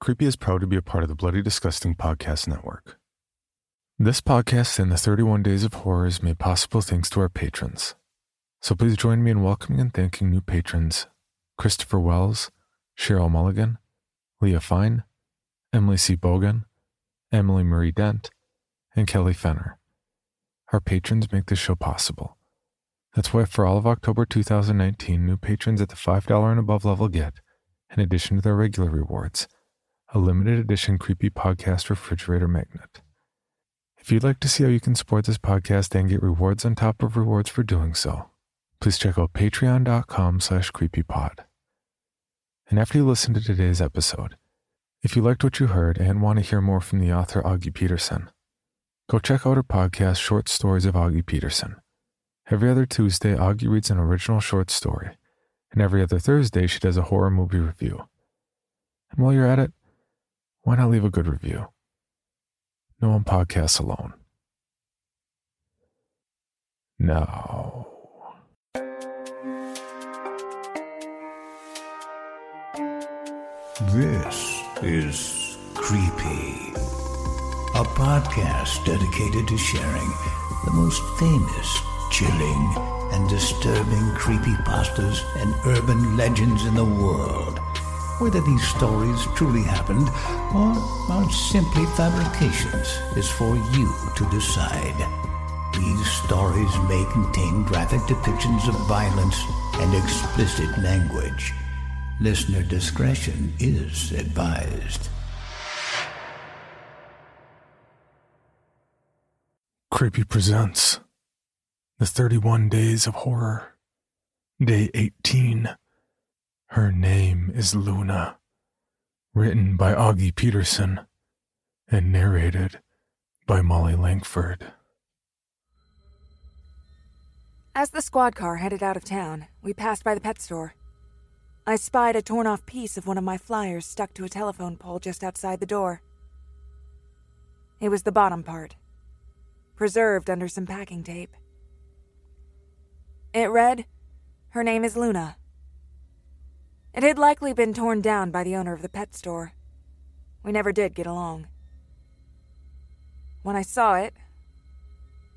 Creepy is proud to be a part of the Bloody Disgusting Podcast Network. This podcast and the 31 Days of Horror is made possible thanks to our patrons. So please join me in welcoming and thanking new patrons Christopher Wells, Cheryl Mulligan, Leah Fine, Emily C. Bogan, Emily Marie Dent, and Kelly Fenner. Our patrons make this show possible. That's why for all of October 2019, new patrons at the $5 and above level get, in addition to their regular rewards, a limited edition creepy podcast refrigerator magnet. If you'd like to see how you can support this podcast and get rewards on top of rewards for doing so, please check out patreon.com slash creepypod. And after you listen to today's episode, if you liked what you heard and want to hear more from the author Augie Peterson, go check out her podcast, Short Stories of Augie Peterson. Every other Tuesday, Augie reads an original short story, and every other Thursday, she does a horror movie review. And while you're at it, why not leave a good review? No one podcasts alone. Now. This is Creepy, a podcast dedicated to sharing the most famous, chilling, and disturbing creepypastas and urban legends in the world. Whether these stories truly happened or are simply fabrications is for you to decide. These stories may contain graphic depictions of violence and explicit language. Listener discretion is advised. Creepy presents The 31 Days of Horror, Day 18. Her name is Luna. Written by Augie Peterson and narrated by Molly Lankford. As the squad car headed out of town, we passed by the pet store. I spied a torn off piece of one of my flyers stuck to a telephone pole just outside the door. It was the bottom part, preserved under some packing tape. It read, Her name is Luna. It had likely been torn down by the owner of the pet store. We never did get along. When I saw it,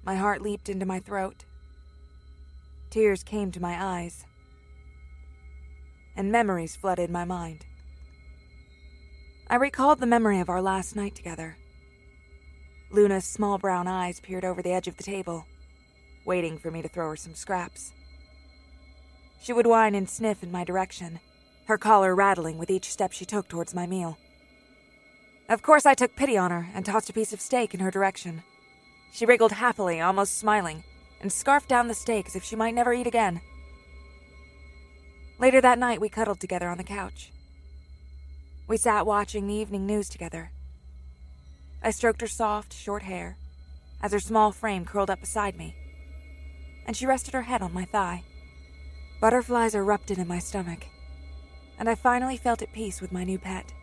my heart leaped into my throat. Tears came to my eyes and memories flooded my mind. I recalled the memory of our last night together. Luna's small brown eyes peered over the edge of the table, waiting for me to throw her some scraps. She would whine and sniff in my direction, her collar rattling with each step she took towards my meal. Of course, I took pity on her and tossed a piece of steak in her direction. She wriggled happily, almost smiling, and scarfed down the steak as if she might never eat again. Later that night, we cuddled together on the couch. We sat watching the evening news together. I stroked her soft, short hair as her small frame curled up beside me, and she rested her head on my thigh. Butterflies erupted in my stomach, and I finally felt at peace with my new pet.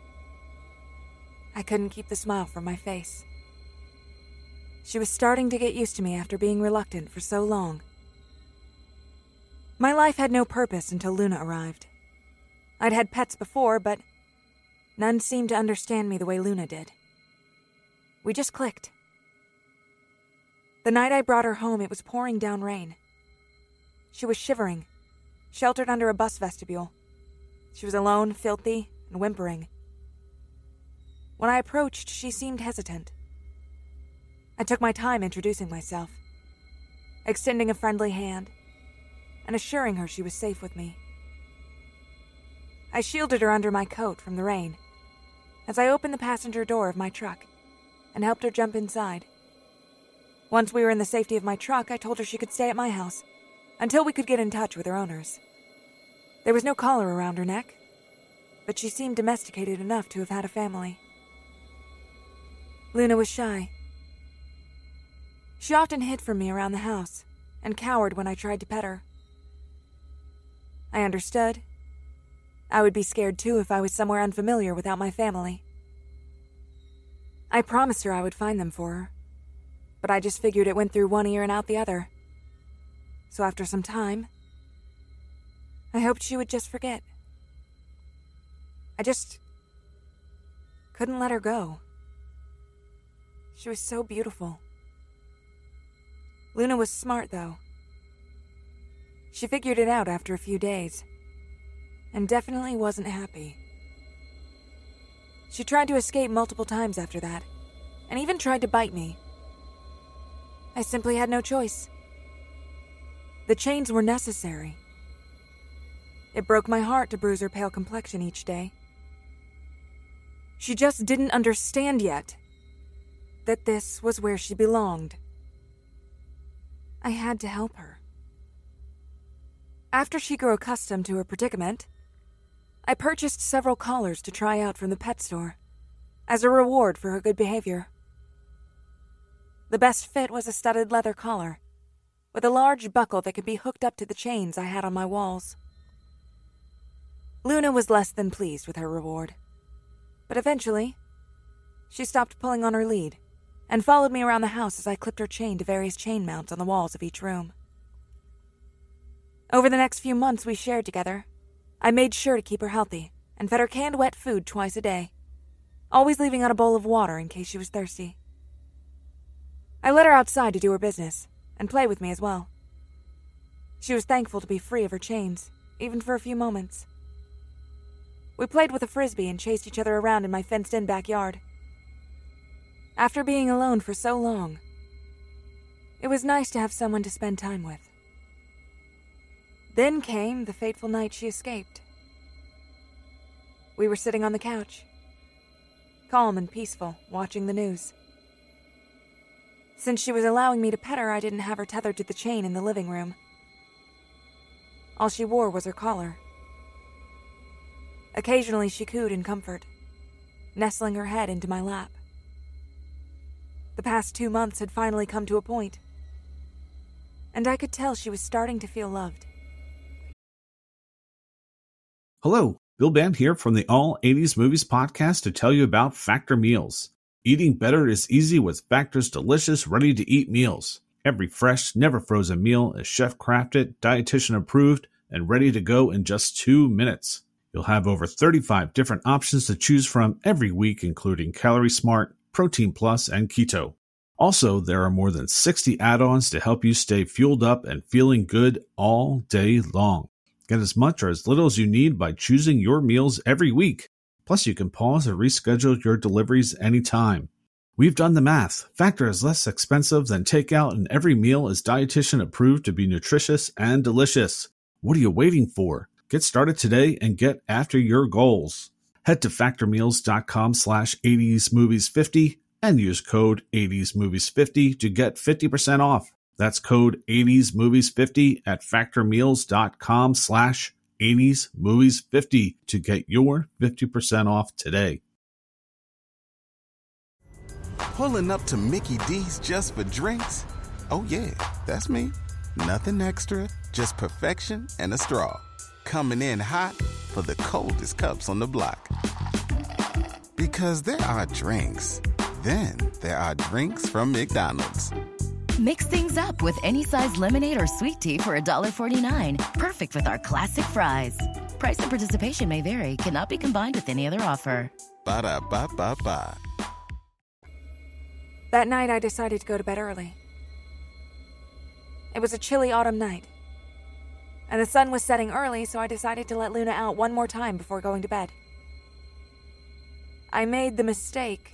I couldn't keep the smile from my face. She was starting to get used to me after being reluctant for so long. My life had no purpose until Luna arrived. I'd had pets before, but none seemed to understand me the way Luna did. We just clicked. The night I brought her home, it was pouring down rain. She was shivering, sheltered under a bus vestibule. She was alone, filthy, and whimpering. When I approached, she seemed hesitant. I took my time introducing myself, extending a friendly hand and assuring her she was safe with me. I shielded her under my coat from the rain as I opened the passenger door of my truck and helped her jump inside. Once we were in the safety of my truck, I told her she could stay at my house until we could get in touch with her owners. There was no collar around her neck, but she seemed domesticated enough to have had a family. Luna was shy. She often hid from me around the house and cowered when I tried to pet her. I understood. I would be scared too if I was somewhere unfamiliar without my family. I promised her I would find them for her, but I just figured it went through one ear and out the other. So after some time, I hoped she would just forget. I just couldn't let her go. She was so beautiful. Luna was smart, though. She figured it out after a few days, and definitely wasn't happy. She tried to escape multiple times after that, and even tried to bite me. I simply had no choice. The chains were necessary. It broke my heart to bruise her pale complexion each day. She just didn't understand yet that this was where she belonged. I had to help her. After she grew accustomed to her predicament, I purchased several collars to try out from the pet store as a reward for her good behavior. The best fit was a studded leather collar with a large buckle that could be hooked up to the chains I had on my walls. Luna was less than pleased with her reward, but eventually, she stopped pulling on her lead and followed me around the house as I clipped her chain to various chain mounts on the walls of each room. Over the next few months we shared together, I made sure to keep her healthy and fed her canned wet food twice a day, always leaving out a bowl of water in case she was thirsty. I let her outside to do her business and play with me as well. She was thankful to be free of her chains, even for a few moments. We played with a frisbee and chased each other around in my fenced in backyard. After being alone for so long, it was nice to have someone to spend time with. Then came the fateful night she escaped. We were sitting on the couch, calm and peaceful, watching the news. Since she was allowing me to pet her, I didn't have her tethered to the chain in the living room. All she wore was her collar. Occasionally, she cooed in comfort, nestling her head into my lap. The past two months had finally come to a point, and I could tell she was starting to feel loved. Hello, Bill Band here from the All 80s Movies podcast to tell you about Factor Meals. Eating better is easy with Factor's delicious, ready to eat meals. Every fresh, never frozen meal is chef crafted, dietitian approved, and ready to go in just two minutes. You'll have over 35 different options to choose from every week, including Calorie Smart, Protein Plus, and Keto. Also, there are more than 60 add ons to help you stay fueled up and feeling good all day long. Get as much or as little as you need by choosing your meals every week. Plus, you can pause or reschedule your deliveries anytime. We've done the math. Factor is less expensive than takeout, and every meal is dietitian approved to be nutritious and delicious. What are you waiting for? Get started today and get after your goals. Head to factormeals.com slash 80smovies50 and use code 80smovies50 to get 50% off. That's code 80smovies50 at factormeals.com slash 80smovies50 to get your 50% off today. Pulling up to Mickey D's just for drinks? Oh, yeah, that's me. Nothing extra, just perfection and a straw. Coming in hot for the coldest cups on the block. Because there are drinks, then there are drinks from McDonald's. Mix things up with any size lemonade or sweet tea for $1.49. Perfect with our classic fries. Price and participation may vary, cannot be combined with any other offer. Ba da ba ba ba. That night, I decided to go to bed early. It was a chilly autumn night, and the sun was setting early, so I decided to let Luna out one more time before going to bed. I made the mistake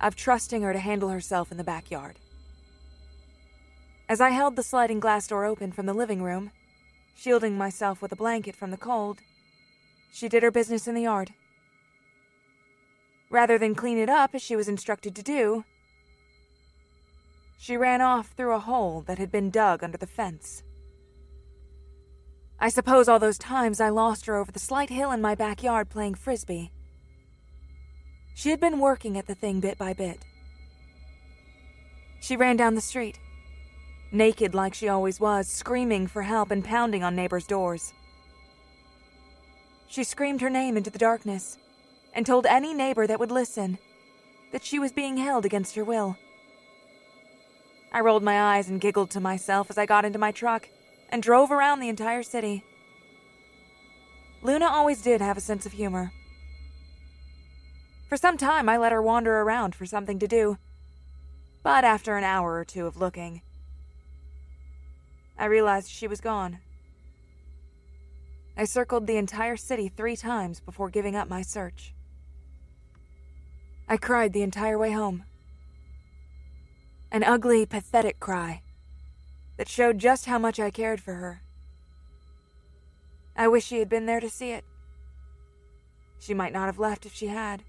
of trusting her to handle herself in the backyard. As I held the sliding glass door open from the living room, shielding myself with a blanket from the cold, she did her business in the yard. Rather than clean it up as she was instructed to do, she ran off through a hole that had been dug under the fence. I suppose all those times I lost her over the slight hill in my backyard playing frisbee. She had been working at the thing bit by bit. She ran down the street, naked like she always was, screaming for help and pounding on neighbors' doors. She screamed her name into the darkness and told any neighbor that would listen that she was being held against her will. I rolled my eyes and giggled to myself as I got into my truck and drove around the entire city. Luna always did have a sense of humor. For some time, I let her wander around for something to do, but after an hour or two of looking, I realized she was gone. I circled the entire city three times before giving up my search. I cried the entire way home. An ugly, pathetic cry that showed just how much I cared for her. I wish she had been there to see it. She might not have left if she had.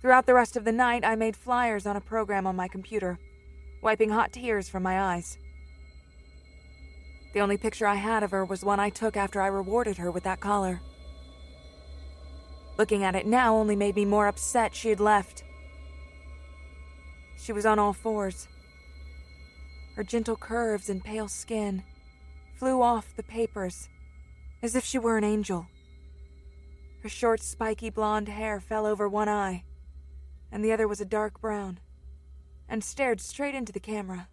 Throughout the rest of the night, I made flyers on a program on my computer, wiping hot tears from my eyes. The only picture I had of her was one I took after I rewarded her with that collar. Looking at it now only made me more upset she had left. She was on all fours. Her gentle curves and pale skin flew off the papers as if she were an angel. Her short, spiky blonde hair fell over one eye, and the other was a dark brown, and stared straight into the camera.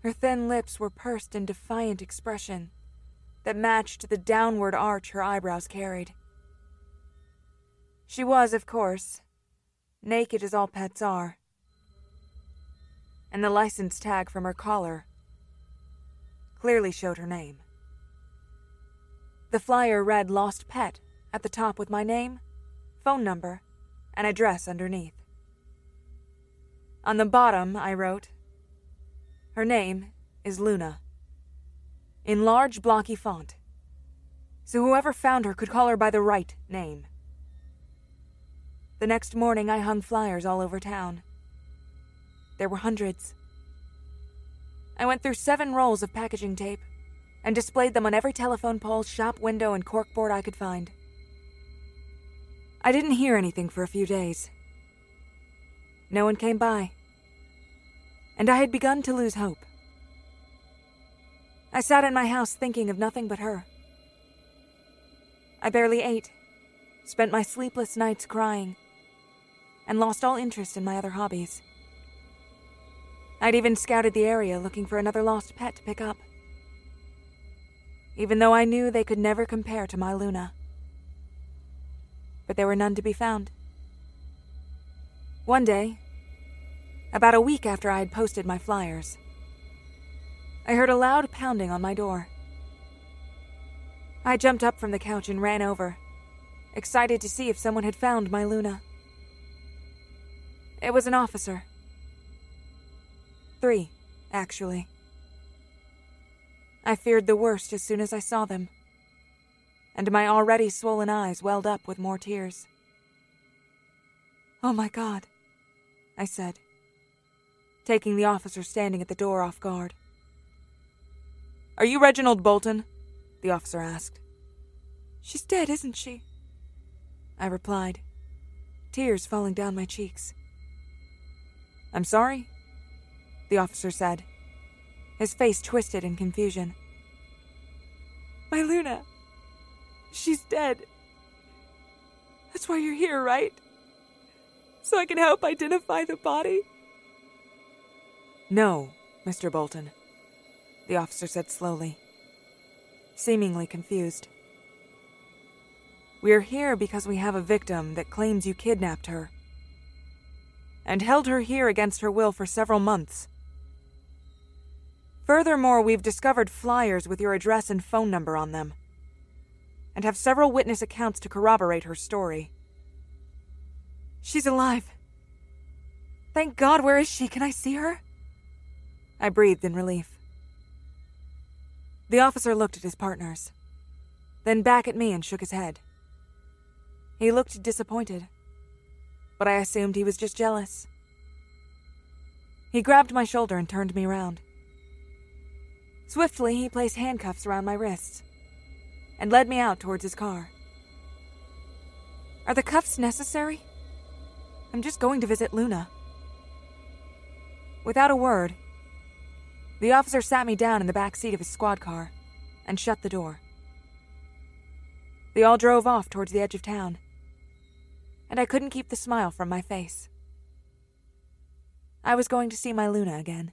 Her thin lips were pursed in defiant expression that matched the downward arch her eyebrows carried. She was, of course, naked as all pets are. And the license tag from her collar clearly showed her name. The flyer read Lost Pet at the top with my name, phone number, and address underneath. On the bottom, I wrote, Her name is Luna. In large blocky font. So whoever found her could call her by the right name. The next morning, I hung flyers all over town. There were hundreds. I went through seven rolls of packaging tape and displayed them on every telephone pole, shop window, and corkboard I could find. I didn't hear anything for a few days. No one came by. And I had begun to lose hope. I sat in my house thinking of nothing but her. I barely ate, spent my sleepless nights crying, and lost all interest in my other hobbies. I'd even scouted the area looking for another lost pet to pick up. Even though I knew they could never compare to my Luna. But there were none to be found. One day, about a week after I had posted my flyers, I heard a loud pounding on my door. I jumped up from the couch and ran over, excited to see if someone had found my Luna. It was an officer. Three, actually. I feared the worst as soon as I saw them, and my already swollen eyes welled up with more tears. Oh my god, I said, taking the officer standing at the door off guard. Are you Reginald Bolton? the officer asked. She's dead, isn't she? I replied, tears falling down my cheeks. I'm sorry? The officer said, his face twisted in confusion. My Luna. She's dead. That's why you're here, right? So I can help identify the body? No, Mr. Bolton, the officer said slowly, seemingly confused. We're here because we have a victim that claims you kidnapped her and held her here against her will for several months. Furthermore, we've discovered flyers with your address and phone number on them, and have several witness accounts to corroborate her story. She's alive. Thank God, where is she? Can I see her? I breathed in relief. The officer looked at his partners, then back at me and shook his head. He looked disappointed but I assumed he was just jealous. He grabbed my shoulder and turned me around. Swiftly, he placed handcuffs around my wrists and led me out towards his car. Are the cuffs necessary? I'm just going to visit Luna. Without a word, the officer sat me down in the back seat of his squad car and shut the door. They all drove off towards the edge of town, and I couldn't keep the smile from my face. I was going to see my Luna again.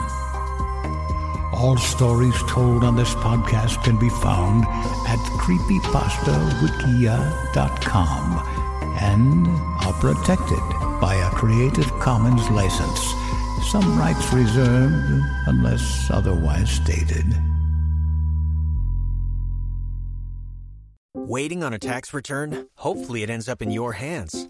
All stories told on this podcast can be found at creepypastawikia.com and are protected by a Creative Commons license. Some rights reserved unless otherwise stated. Waiting on a tax return? Hopefully, it ends up in your hands.